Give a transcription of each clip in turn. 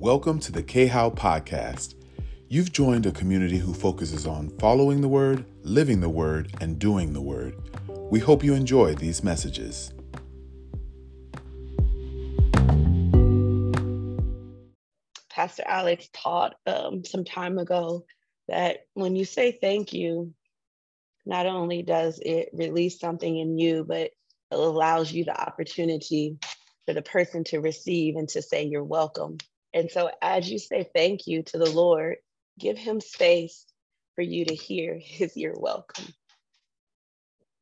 Welcome to the K How Podcast. You've joined a community who focuses on following the Word, living the Word, and doing the Word. We hope you enjoy these messages. Pastor Alex taught um, some time ago that when you say thank you, not only does it release something in you, but it allows you the opportunity for the person to receive and to say you're welcome. And so as you say thank you to the Lord, give him space for you to hear his you're welcome.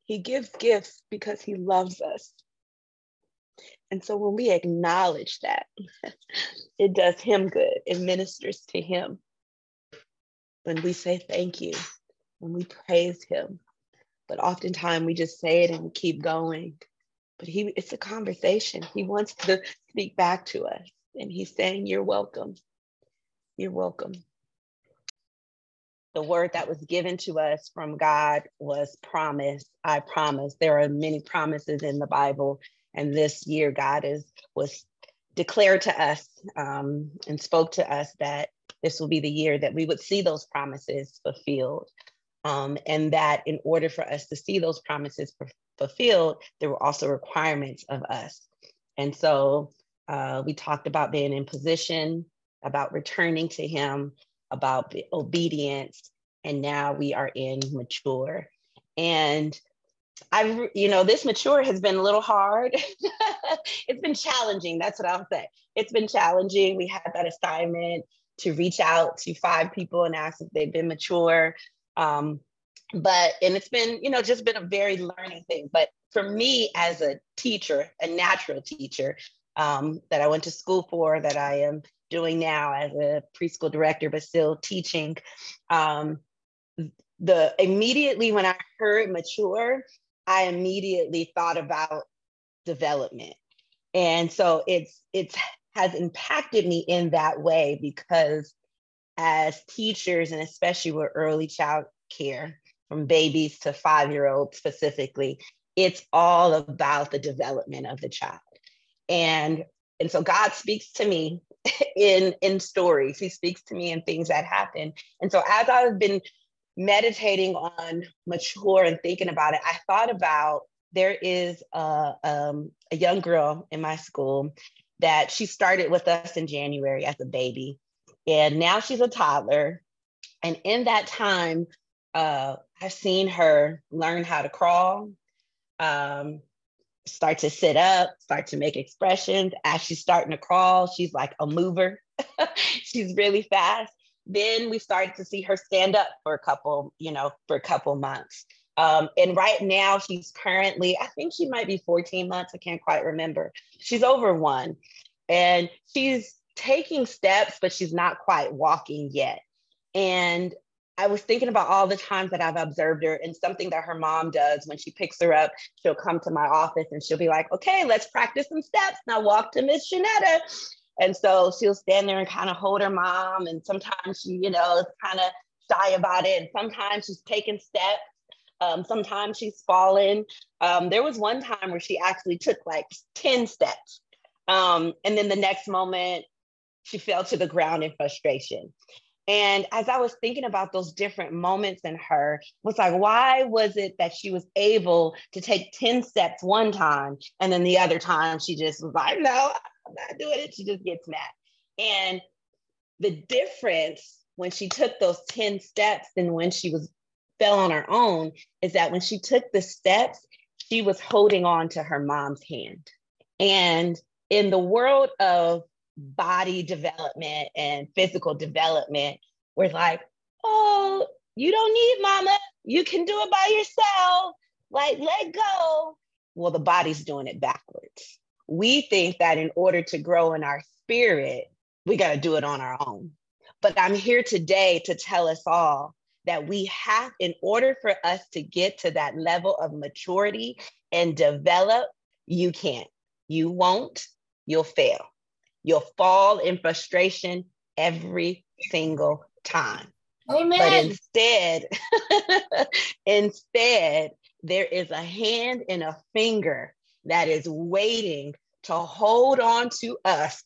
He gives gifts because he loves us. And so when we acknowledge that, it does him good. It ministers to him. When we say thank you, when we praise him. But oftentimes we just say it and we keep going. But he it's a conversation. He wants to speak back to us. And he's saying, You're welcome. You're welcome. The word that was given to us from God was promise. I promise. There are many promises in the Bible. And this year, God is was declared to us um, and spoke to us that this will be the year that we would see those promises fulfilled. Um, and that in order for us to see those promises fulfilled, there were also requirements of us. And so uh, we talked about being in position, about returning to Him, about obedience, and now we are in mature. And I've, you know, this mature has been a little hard. it's been challenging. That's what I'll say. It's been challenging. We had that assignment to reach out to five people and ask if they've been mature. Um, but and it's been, you know, just been a very learning thing. But for me as a teacher, a natural teacher, um, that I went to school for, that I am doing now as a preschool director, but still teaching. Um, the immediately when I heard mature, I immediately thought about development. And so it's it's has impacted me in that way because as teachers and especially with early child care from babies to five year olds specifically it's all about the development of the child and and so god speaks to me in in stories he speaks to me in things that happen and so as i've been meditating on mature and thinking about it, I thought about there is a, um, a young girl in my school that she started with us in January as a baby. And now she's a toddler. And in that time, uh, I've seen her learn how to crawl, um, start to sit up, start to make expressions. As she's starting to crawl, she's like a mover. she's really fast then we started to see her stand up for a couple, you know, for a couple months. Um, and right now, she's currently, I think she might be 14 months. I can't quite remember. She's over one. And she's taking steps, but she's not quite walking yet. And I was thinking about all the times that I've observed her and something that her mom does when she picks her up, she'll come to my office and she'll be like, okay, let's practice some steps. Now walk to Miss Jonetta. And so she'll stand there and kind of hold her mom. And sometimes she, you know, is kind of shy about it. And sometimes she's taking steps. Um, sometimes she's falling. Um, there was one time where she actually took like 10 steps. Um, and then the next moment, she fell to the ground in frustration. And as I was thinking about those different moments in her, was like, why was it that she was able to take 10 steps one time and then the other time she just was like, no, I'm not doing it. She just gets mad. And the difference when she took those 10 steps and when she was fell on her own is that when she took the steps, she was holding on to her mom's hand. And in the world of body development and physical development, we're like, oh, you don't need mama. You can do it by yourself. Like, let go. Well, the body's doing it backwards we think that in order to grow in our spirit, we got to do it on our own. But I'm here today to tell us all that we have, in order for us to get to that level of maturity and develop, you can't. You won't, you'll fail. You'll fall in frustration every single time. Amen. But instead, instead, there is a hand and a finger that is waiting to hold on to us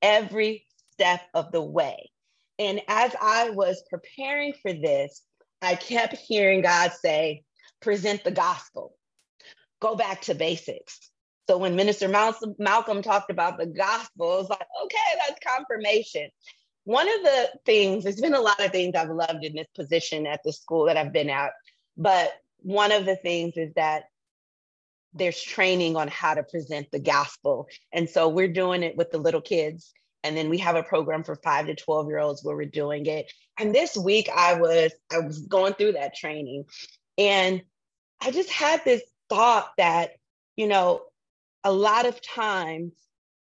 every step of the way. And as I was preparing for this, I kept hearing God say, present the gospel, go back to basics. So when Minister Malcolm talked about the gospel, it's like, okay, that's confirmation. One of the things, there's been a lot of things I've loved in this position at the school that I've been at, but one of the things is that there's training on how to present the gospel. And so we're doing it with the little kids. And then we have a program for five to 12 year olds where we're doing it. And this week I was, I was going through that training and I just had this thought that, you know, a lot of times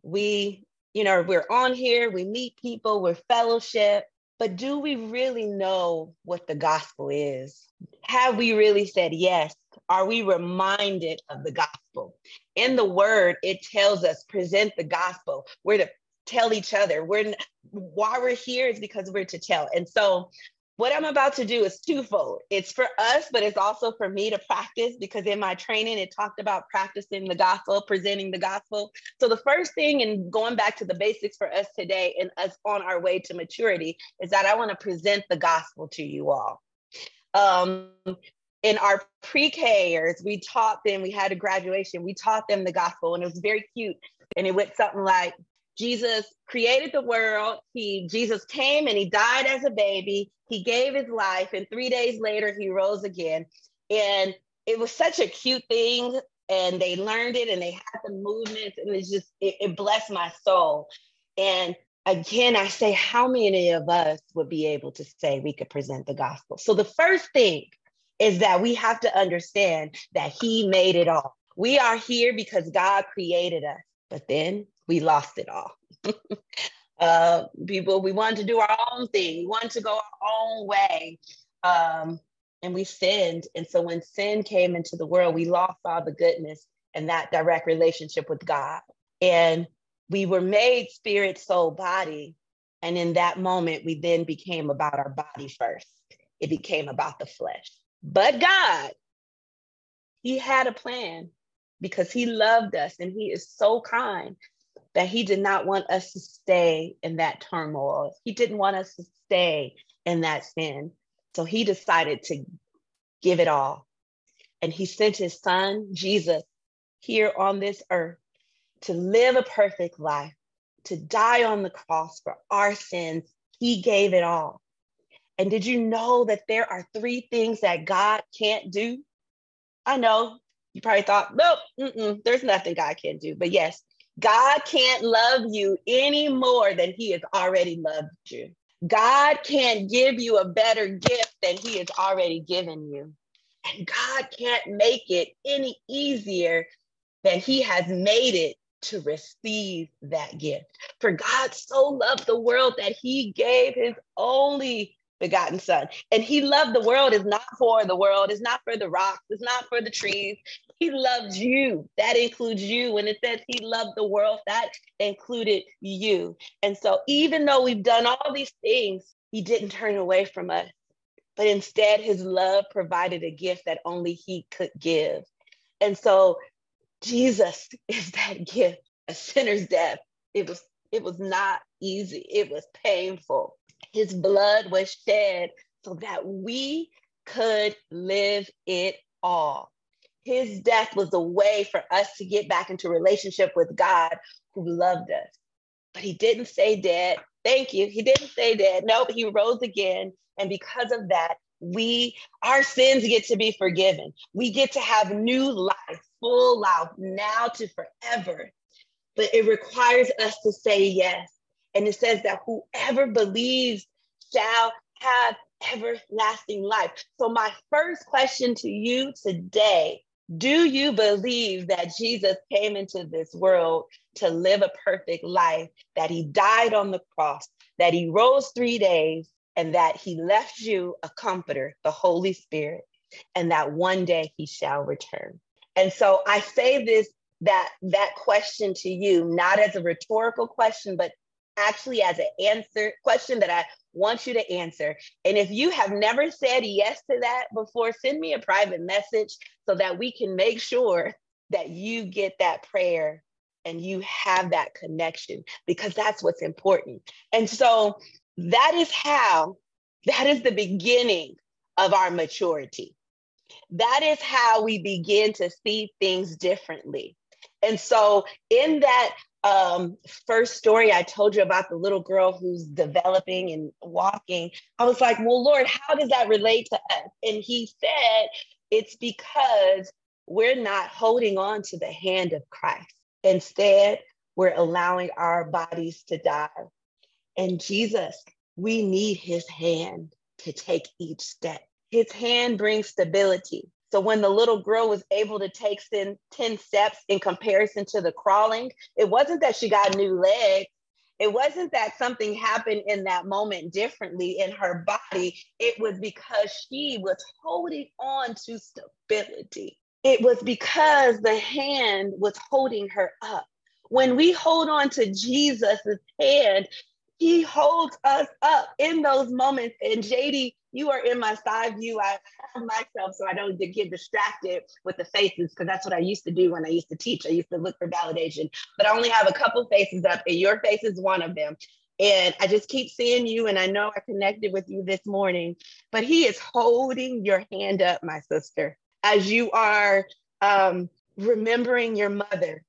we, you know, we're on here, we meet people, we're fellowship, but do we really know what the gospel is? Have we really said yes? Are we reminded of the gospel? In the word, it tells us present the gospel. We're to tell each other. We're why we're here is because we're to tell. And so what I'm about to do is twofold. It's for us, but it's also for me to practice because in my training, it talked about practicing the gospel, presenting the gospel. So, the first thing, and going back to the basics for us today and us on our way to maturity, is that I want to present the gospel to you all. Um, in our pre-Kers, we taught them, we had a graduation, we taught them the gospel, and it was very cute. And it went something like, Jesus created the world. He Jesus came and he died as a baby. He gave his life, and three days later he rose again. And it was such a cute thing. And they learned it and they had the movements, and it's just it, it blessed my soul. And again, I say, how many of us would be able to say we could present the gospel? So the first thing is that we have to understand that He made it all. We are here because God created us. But then we lost it all. uh, people, we wanted to do our own thing. We wanted to go our own way. Um, and we sinned. And so when sin came into the world, we lost all the goodness and that direct relationship with God. And we were made spirit, soul, body. And in that moment, we then became about our body first. It became about the flesh. But God, He had a plan because He loved us and He is so kind that he did not want us to stay in that turmoil. He didn't want us to stay in that sin. So he decided to give it all. And he sent his son, Jesus, here on this earth to live a perfect life, to die on the cross for our sins. He gave it all. And did you know that there are three things that God can't do? I know you probably thought, nope, there's nothing God can't do. But yes, God can't love you any more than he has already loved you. God can't give you a better gift than he has already given you. And God can't make it any easier than he has made it to receive that gift. For God so loved the world that he gave his only begotten son. And he loved the world is not for the world, it's not for the rocks, it's not for the trees. He loves you. That includes you. When it says he loved the world, that included you. And so even though we've done all these things, he didn't turn away from us. But instead, his love provided a gift that only he could give. And so Jesus is that gift, a sinner's death. It was it was not easy. It was painful. His blood was shed so that we could live it all. His death was a way for us to get back into relationship with God who loved us. But he didn't stay dead. Thank you. He didn't stay dead. Nope, he rose again. And because of that, we our sins get to be forgiven. We get to have new life, full life, now to forever. But it requires us to say yes. And it says that whoever believes shall have everlasting life. So, my first question to you today do you believe that Jesus came into this world to live a perfect life, that he died on the cross, that he rose three days, and that he left you a comforter, the Holy Spirit, and that one day he shall return? And so I say this that that question to you not as a rhetorical question but actually as an answer question that I want you to answer. And if you have never said yes to that before, send me a private message so that we can make sure that you get that prayer and you have that connection because that's what's important. And so that is how, that is the beginning of our maturity. That is how we begin to see things differently. And so, in that um, first story I told you about the little girl who's developing and walking, I was like, well, Lord, how does that relate to us? And He said, it's because we're not holding on to the hand of Christ. Instead, we're allowing our bodies to die. And Jesus, we need his hand to take each step. His hand brings stability. So when the little girl was able to take 10, 10 steps in comparison to the crawling, it wasn't that she got new legs. It wasn't that something happened in that moment differently in her body. It was because she was holding on to stability. It was because the hand was holding her up. When we hold on to Jesus' hand, he holds us up in those moments. And JD, you are in my side view. I have myself so I don't get distracted with the faces because that's what I used to do when I used to teach. I used to look for validation, but I only have a couple faces up, and your face is one of them. And I just keep seeing you, and I know I connected with you this morning, but he is holding your hand up, my sister, as you are um, remembering your mother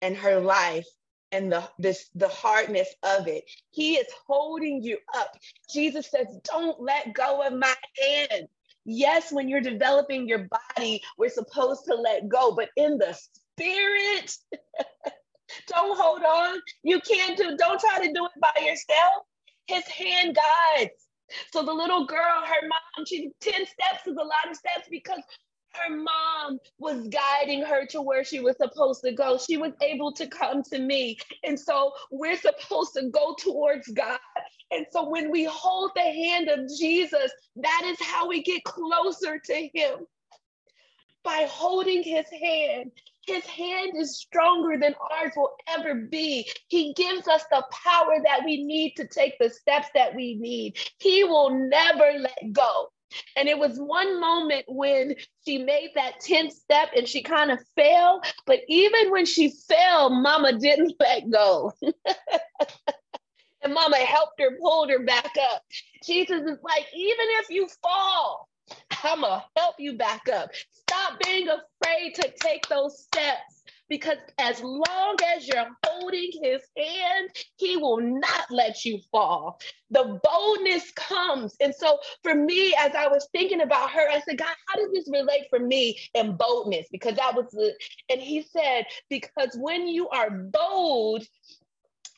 and her life and the this the hardness of it. He is holding you up. Jesus says, "Don't let go of my hand." Yes, when you're developing your body, we're supposed to let go, but in the spirit, don't hold on. You can't do. Don't try to do it by yourself. His hand guides. So the little girl, her mom, she 10 steps is a lot of steps because her mom was guiding her to where she was supposed to go. She was able to come to me. And so we're supposed to go towards God. And so when we hold the hand of Jesus, that is how we get closer to Him. By holding His hand, his hand is stronger than ours will ever be. He gives us the power that we need to take the steps that we need. He will never let go. And it was one moment when she made that 10th step and she kind of fell. But even when she fell, mama didn't let go. and mama helped her, pulled her back up. Jesus is like, even if you fall, I'm going to help you back up. Stop being afraid to take those steps because as long as you're holding his hand, he will not let you fall. The boldness comes. And so for me, as I was thinking about her, I said, God, how does this relate for me in boldness? Because that was the, and he said, because when you are bold,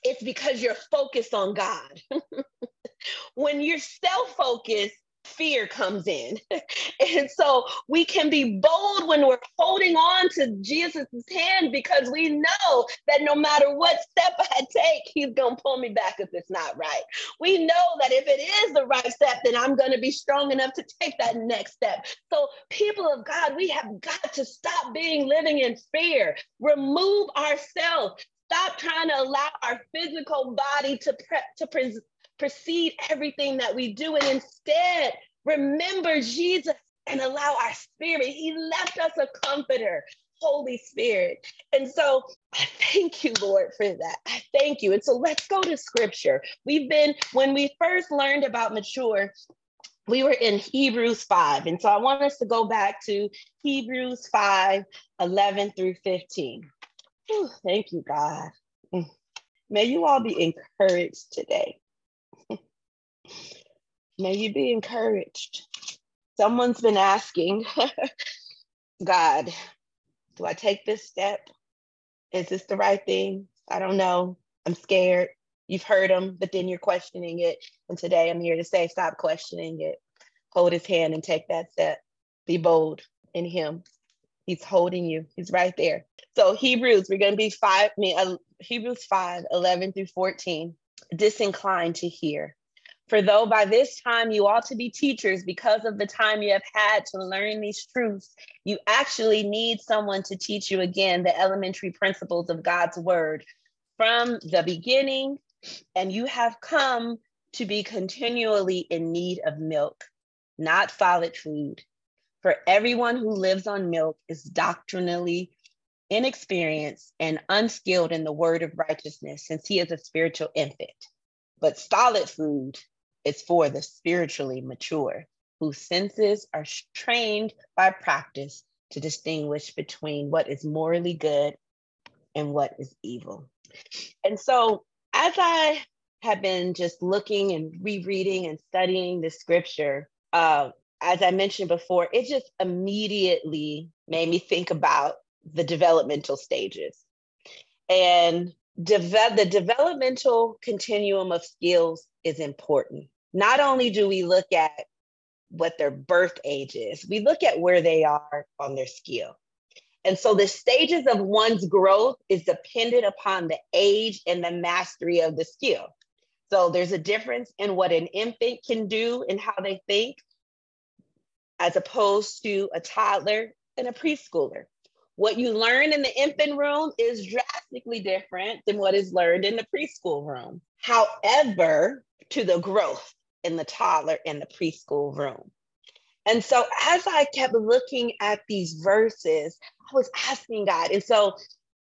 it's because you're focused on God. when you're self focused, fear comes in. and so we can be bold when we're holding on to Jesus' hand because we know that no matter what step I take, he's going to pull me back if it's not right. We know that if it is the right step, then I'm going to be strong enough to take that next step. So, people of God, we have got to stop being living in fear, remove ourselves. Stop trying to allow our physical body to, pre- to pre- precede everything that we do. And instead, remember Jesus and allow our spirit. He left us a comforter, Holy Spirit. And so I thank you, Lord, for that. I thank you. And so let's go to scripture. We've been, when we first learned about mature, we were in Hebrews 5. And so I want us to go back to Hebrews 5 11 through 15. Whew, thank you, God. Mm. May you all be encouraged today. May you be encouraged. Someone's been asking, God, do I take this step? Is this the right thing? I don't know. I'm scared. You've heard them, but then you're questioning it. And today I'm here to say, stop questioning it. Hold his hand and take that step. Be bold in him. He's holding you. He's right there. So Hebrews, we're going to be five, I mean, uh, Hebrews 5, 11 through 14. Disinclined to hear. For though by this time you ought to be teachers because of the time you have had to learn these truths, you actually need someone to teach you again the elementary principles of God's word from the beginning, and you have come to be continually in need of milk, not solid food. For everyone who lives on milk is doctrinally inexperienced, and unskilled in the word of righteousness, since he is a spiritual infant. But solid food is for the spiritually mature, whose senses are trained by practice to distinguish between what is morally good and what is evil. And so, as I have been just looking and rereading and studying the scripture, uh, as I mentioned before, it just immediately made me think about the developmental stages. And deve- the developmental continuum of skills is important. Not only do we look at what their birth age is, we look at where they are on their skill. And so the stages of one's growth is dependent upon the age and the mastery of the skill. So there's a difference in what an infant can do and how they think, as opposed to a toddler and a preschooler. What you learn in the infant room is drastically different than what is learned in the preschool room. However, to the growth in the toddler in the preschool room. And so as I kept looking at these verses, I was asking God. And so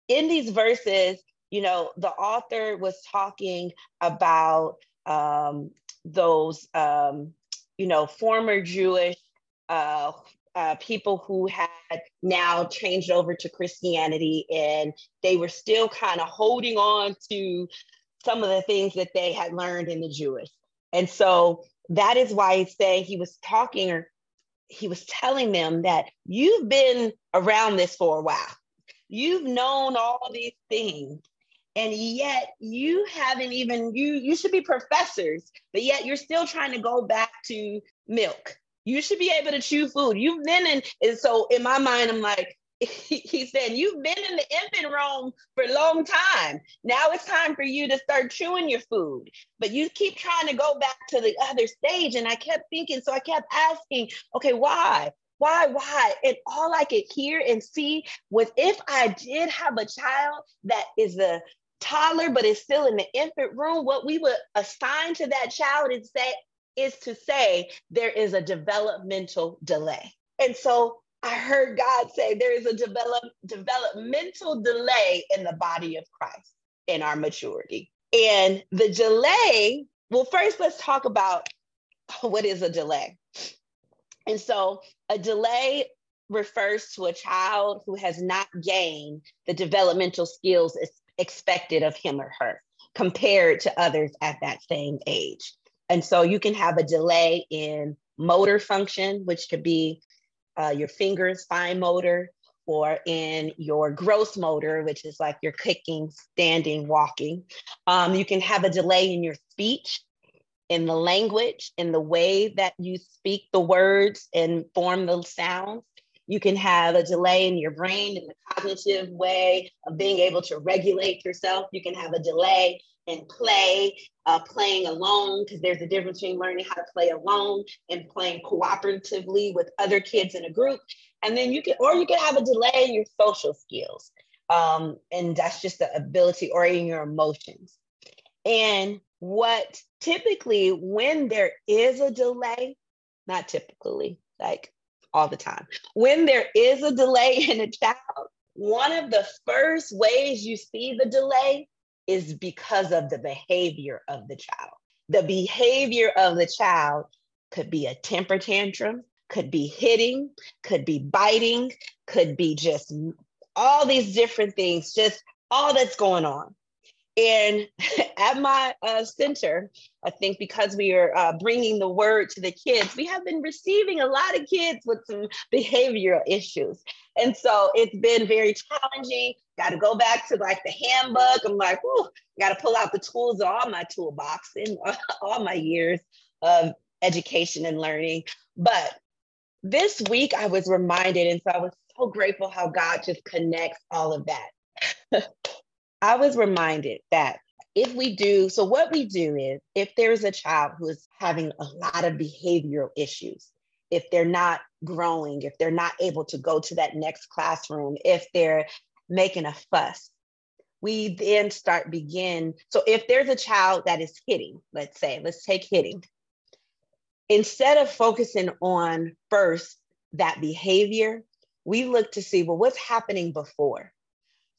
in these verses, you know, the author was talking about um, those, um, you know, former Jewish uh, uh, people who had now changed over to Christianity and they were still kind of holding on to some of the things that they had learned in the Jewish. And so that is why he's saying he was talking or he was telling them that you've been around this for a while. You've known all these things and yet you haven't even you you should be professors but yet you're still trying to go back to milk you should be able to chew food you've been in and so in my mind i'm like he said, You've been in the infant room for a long time. Now it's time for you to start chewing your food. But you keep trying to go back to the other stage. And I kept thinking, so I kept asking, okay, why? Why, why? And all I could hear and see was if I did have a child that is a toddler, but is still in the infant room, what we would assign to that child is say is to say there is a developmental delay. And so I heard God say there is a develop, developmental delay in the body of Christ in our maturity. And the delay, well, first let's talk about what is a delay. And so a delay refers to a child who has not gained the developmental skills expected of him or her compared to others at that same age. And so you can have a delay in motor function, which could be uh, your fingers, fine motor, or in your gross motor, which is like your clicking, standing, walking. Um, you can have a delay in your speech, in the language, in the way that you speak the words and form the sounds. You can have a delay in your brain in the cognitive way of being able to regulate yourself. You can have a delay in play, uh, playing alone, because there's a difference between learning how to play alone and playing cooperatively with other kids in a group. And then you can, or you can have a delay in your social skills. Um, and that's just the ability or in your emotions. And what typically, when there is a delay, not typically, like all the time, when there is a delay in a child, one of the first ways you see the delay is because of the behavior of the child. The behavior of the child could be a temper tantrum, could be hitting, could be biting, could be just all these different things, just all that's going on. And at my uh, center, I think because we are uh, bringing the word to the kids, we have been receiving a lot of kids with some behavioral issues. And so it's been very challenging. Got to go back to like the handbook. I'm like, oh, got to pull out the tools of all my toolbox in all my years of education and learning. But this week I was reminded, and so I was so grateful how God just connects all of that. I was reminded that if we do, so what we do is if there's a child who is having a lot of behavioral issues, if they're not growing, if they're not able to go to that next classroom, if they're making a fuss, we then start begin. So if there's a child that is hitting, let's say, let's take hitting, instead of focusing on first that behavior, we look to see, well, what's happening before?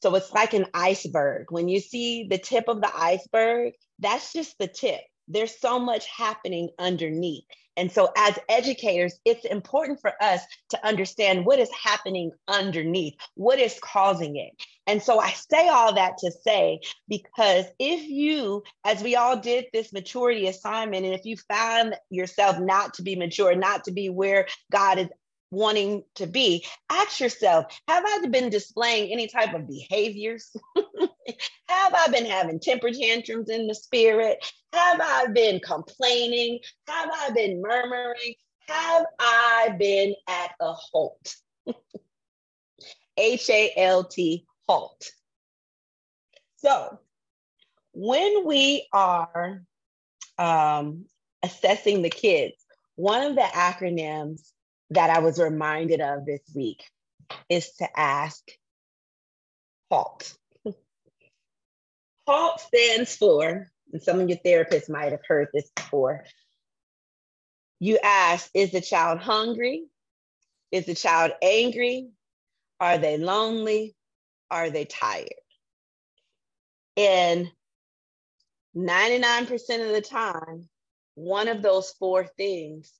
So it's like an iceberg. When you see the tip of the iceberg, that's just the tip. There's so much happening underneath. And so, as educators, it's important for us to understand what is happening underneath, what is causing it. And so, I say all that to say, because if you, as we all did this maturity assignment, and if you found yourself not to be mature, not to be where God is wanting to be, ask yourself Have I been displaying any type of behaviors? Have I been having temper tantrums in the spirit? Have I been complaining? Have I been murmuring? Have I been at a halt? H A L T, halt. So, when we are um, assessing the kids, one of the acronyms that I was reminded of this week is to ask HALT. HALT stands for, and some of your therapists might have heard this before. You ask, is the child hungry? Is the child angry? Are they lonely? Are they tired? And 99% of the time, one of those four things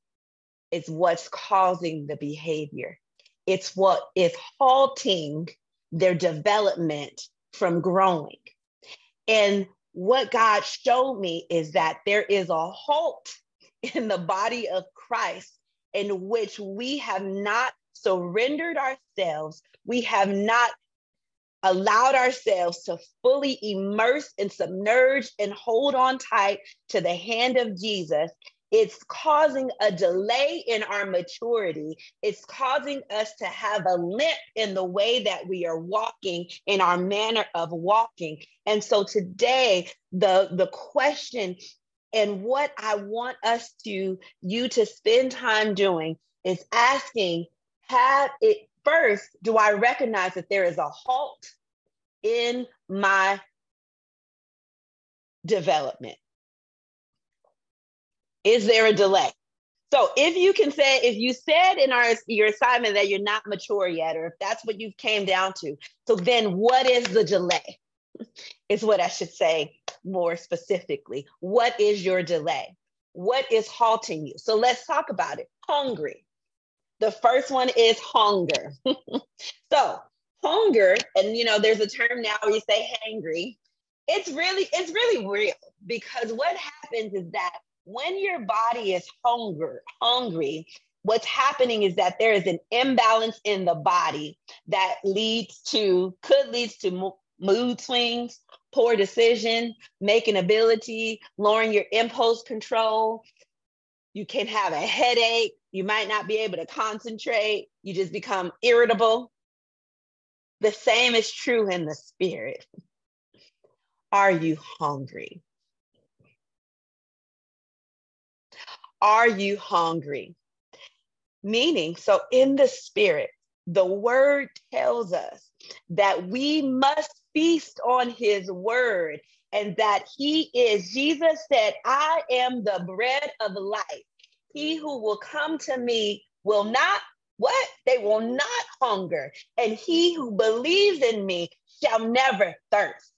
is what's causing the behavior. It's what is halting their development from growing. And what God showed me is that there is a halt in the body of Christ in which we have not surrendered ourselves, we have not allowed ourselves to fully immerse and submerge and hold on tight to the hand of Jesus it's causing a delay in our maturity. It's causing us to have a limp in the way that we are walking, in our manner of walking. And so today, the, the question and what I want us to, you to spend time doing is asking, have it first, do I recognize that there is a halt in my development? Is there a delay? So if you can say, if you said in our your assignment that you're not mature yet, or if that's what you came down to, so then what is the delay? is what I should say more specifically. What is your delay? What is halting you? So let's talk about it. Hungry. The first one is hunger. so hunger, and you know, there's a term now where you say hangry. It's really, it's really real because what happens is that when your body is hunger, hungry, what's happening is that there is an imbalance in the body that leads to, could lead to mood swings, poor decision, making ability, lowering your impulse control. You can have a headache. You might not be able to concentrate. You just become irritable. The same is true in the spirit. Are you hungry? Are you hungry? Meaning, so in the spirit, the word tells us that we must feast on his word and that he is, Jesus said, I am the bread of life. He who will come to me will not, what? They will not hunger. And he who believes in me shall never thirst.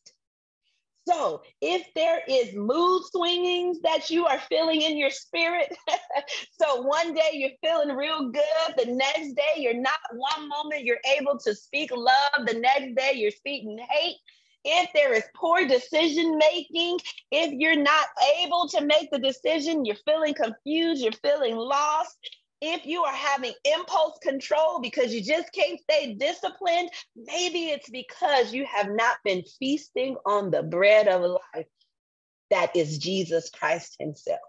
So, if there is mood swingings that you are feeling in your spirit, so one day you're feeling real good, the next day you're not, one moment you're able to speak love, the next day you're speaking hate. If there is poor decision making, if you're not able to make the decision, you're feeling confused, you're feeling lost, if you are having impulse control because you just can't stay disciplined, maybe it's because you have not been feasting on the bread of life that is Jesus Christ Himself.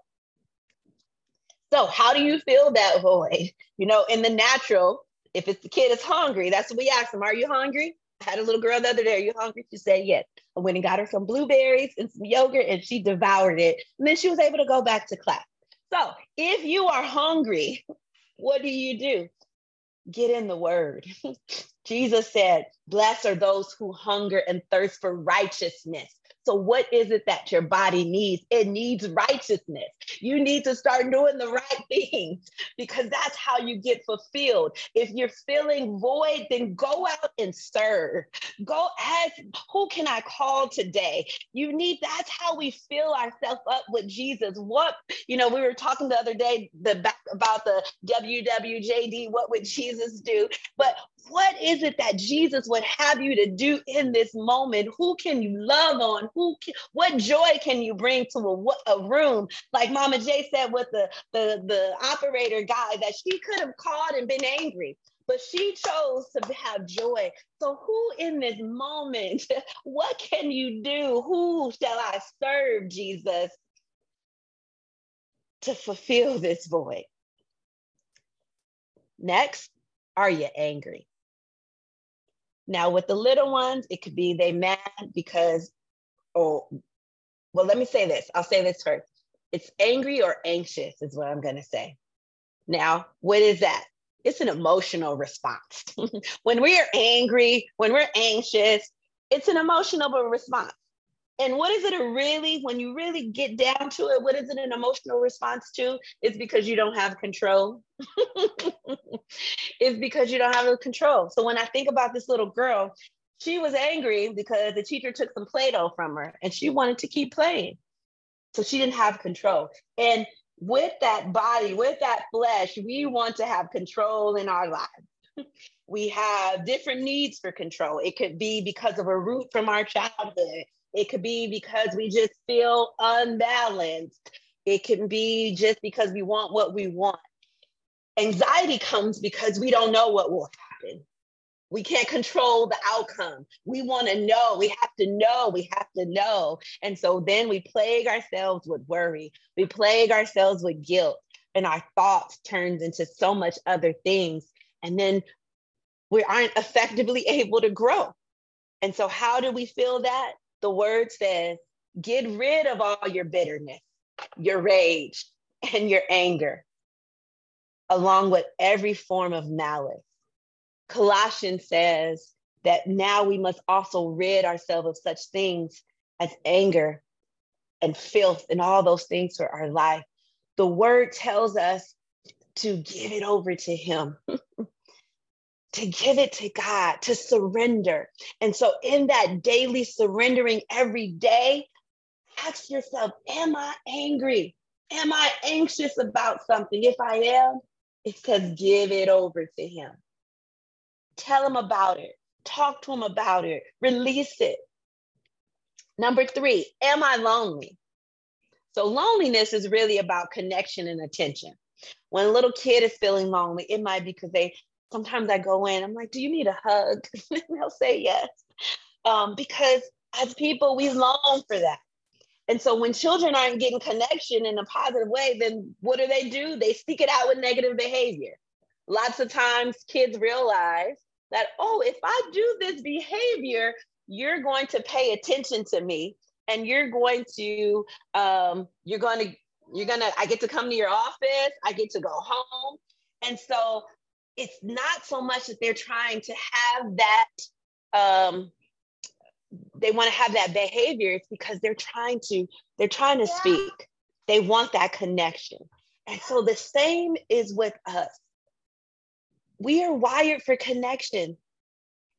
So, how do you feel that way? You know, in the natural, if it's the kid is hungry, that's what we ask them. Are you hungry? I had a little girl the other day. Are you hungry? She said yes. I went and got her some blueberries and some yogurt, and she devoured it. And then she was able to go back to class. So if you are hungry, what do you do? Get in the word. Jesus said, Blessed are those who hunger and thirst for righteousness. So, what is it that your body needs? It needs righteousness. You need to start doing the right things because that's how you get fulfilled. If you're feeling void, then go out and serve. Go ask, who can I call today? You need, that's how we fill ourselves up with Jesus. What, you know, we were talking the other day the, about the WWJD, what would Jesus do? But what is it that Jesus would have you to do in this moment? Who can you love on? Who can, what joy can you bring to a, a room? Like Mama Jay said with the, the, the operator guy that she could have called and been angry, but she chose to have joy. So who in this moment, what can you do? Who shall I serve, Jesus, to fulfill this void? Next, are you angry? Now, with the little ones, it could be they mad because, oh, well, let me say this. I'll say this first. It's angry or anxious, is what I'm going to say. Now, what is that? It's an emotional response. when we are angry, when we're anxious, it's an emotional response. And what is it a really, when you really get down to it, what is it an emotional response to? It's because you don't have control. it's because you don't have the control. So when I think about this little girl, she was angry because the teacher took some Play-Doh from her and she wanted to keep playing. So she didn't have control. And with that body, with that flesh, we want to have control in our lives. we have different needs for control. It could be because of a root from our childhood. It could be because we just feel unbalanced. It can be just because we want what we want. Anxiety comes because we don't know what will happen. We can't control the outcome. We want to know. We have to know. We have to know. And so then we plague ourselves with worry. We plague ourselves with guilt. And our thoughts turns into so much other things. And then we aren't effectively able to grow. And so how do we feel that? The word says, get rid of all your bitterness, your rage, and your anger, along with every form of malice. Colossians says that now we must also rid ourselves of such things as anger and filth and all those things for our life. The word tells us to give it over to Him. to give it to God, to surrender. And so, in that daily surrendering every day, ask yourself Am I angry? Am I anxious about something? If I am, it's because give it over to Him. Tell Him about it, talk to Him about it, release it. Number three, am I lonely? So, loneliness is really about connection and attention. When a little kid is feeling lonely, it might be because they sometimes I go in, I'm like, do you need a hug? and they'll say yes. Um, because as people, we long for that. And so when children aren't getting connection in a positive way, then what do they do? They seek it out with negative behavior. Lots of times kids realize that, oh, if I do this behavior, you're going to pay attention to me and you're going to, um, you're going to, you're going to, I get to come to your office, I get to go home. And so it's not so much that they're trying to have that um, they want to have that behavior it's because they're trying to they're trying to speak. They want that connection. And so the same is with us. We are wired for connection.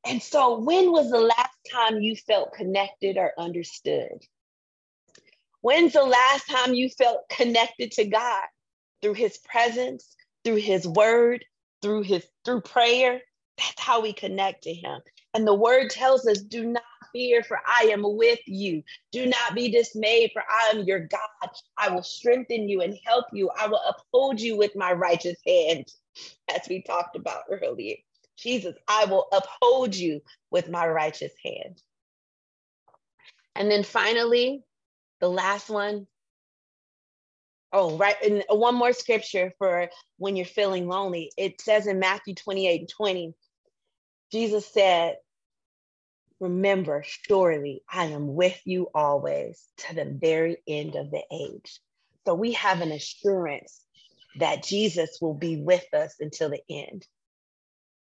And so when was the last time you felt connected or understood? When's the last time you felt connected to god? Through his presence through his word through his through prayer that's how we connect to him. And the word tells us do not fear for i am with you. Do not be dismayed for i am your god. I will strengthen you and help you. I will uphold you with my righteous hand as we talked about earlier. Jesus i will uphold you with my righteous hand. And then finally the last one Oh, right. And uh, one more scripture for when you're feeling lonely. It says in Matthew 28 and 20, Jesus said, Remember, surely I am with you always to the very end of the age. So we have an assurance that Jesus will be with us until the end.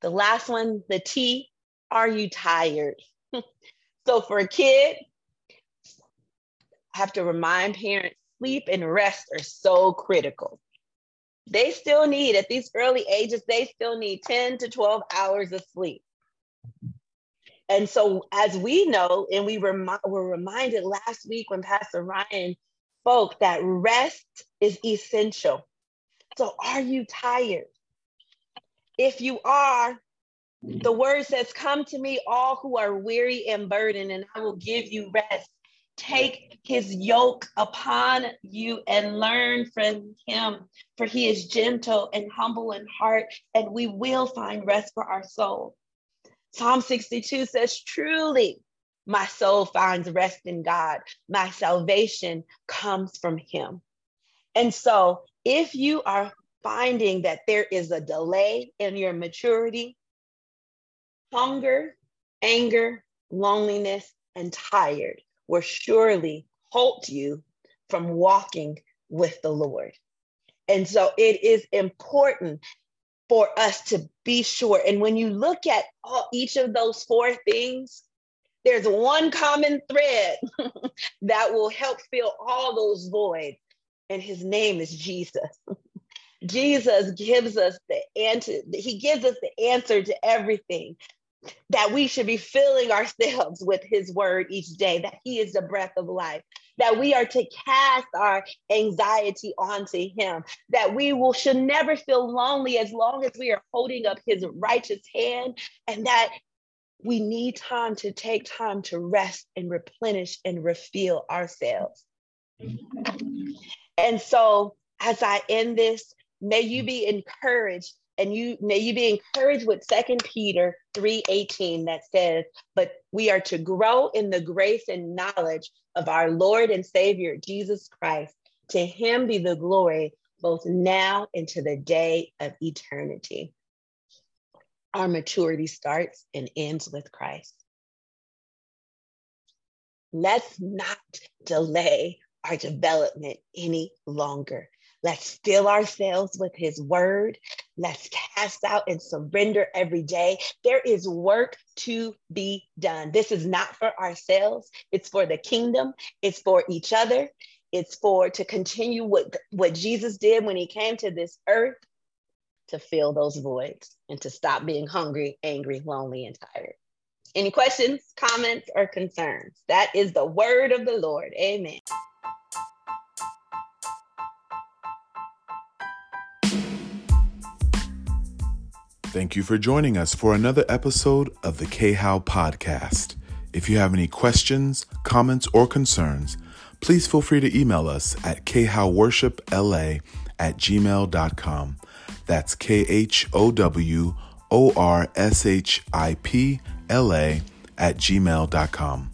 The last one, the T, are you tired? so for a kid, I have to remind parents sleep and rest are so critical. They still need, at these early ages, they still need 10 to 12 hours of sleep. And so, as we know, and we were reminded last week when Pastor Ryan spoke, that rest is essential. So, are you tired? If you are, the word says, Come to me, all who are weary and burdened, and I will give you rest. Take his yoke upon you and learn from him, for he is gentle and humble in heart, and we will find rest for our soul. Psalm 62 says, Truly, my soul finds rest in God. My salvation comes from him. And so, if you are finding that there is a delay in your maturity, hunger, anger, loneliness, and tired will surely halt you from walking with the Lord. And so it is important for us to be sure. And when you look at all, each of those four things, there's one common thread that will help fill all those voids. And his name is Jesus. Jesus gives us the answer. He gives us the answer to everything that we should be filling ourselves with his word each day, that he is the breath of life, that we are to cast our anxiety onto him, that we will should never feel lonely as long as we are holding up his righteous hand, and that we need time to take time to rest and replenish and refill ourselves. And so as I end this, may you be encouraged and you may you be encouraged with second peter 3.18 that says but we are to grow in the grace and knowledge of our lord and savior jesus christ. To him be the glory both now and to the day of eternity. Our maturity starts and ends with christ. Let's not delay our development any longer. Let's fill ourselves with his word. Let's cast out and surrender every day. There is work to be done. This is not for ourselves, it's for the kingdom, it's for each other, it's for to continue what, what Jesus did when he came to this earth to fill those voids and to stop being hungry, angry, lonely, and tired. Any questions, comments, or concerns? That is the word of the Lord. Amen. Thank you for joining us for another episode of the K How Podcast. If you have any questions, comments, or concerns, please feel free to email us at khowworshipla at gmail.com. That's K H O W O R S H I P L A at gmail.com.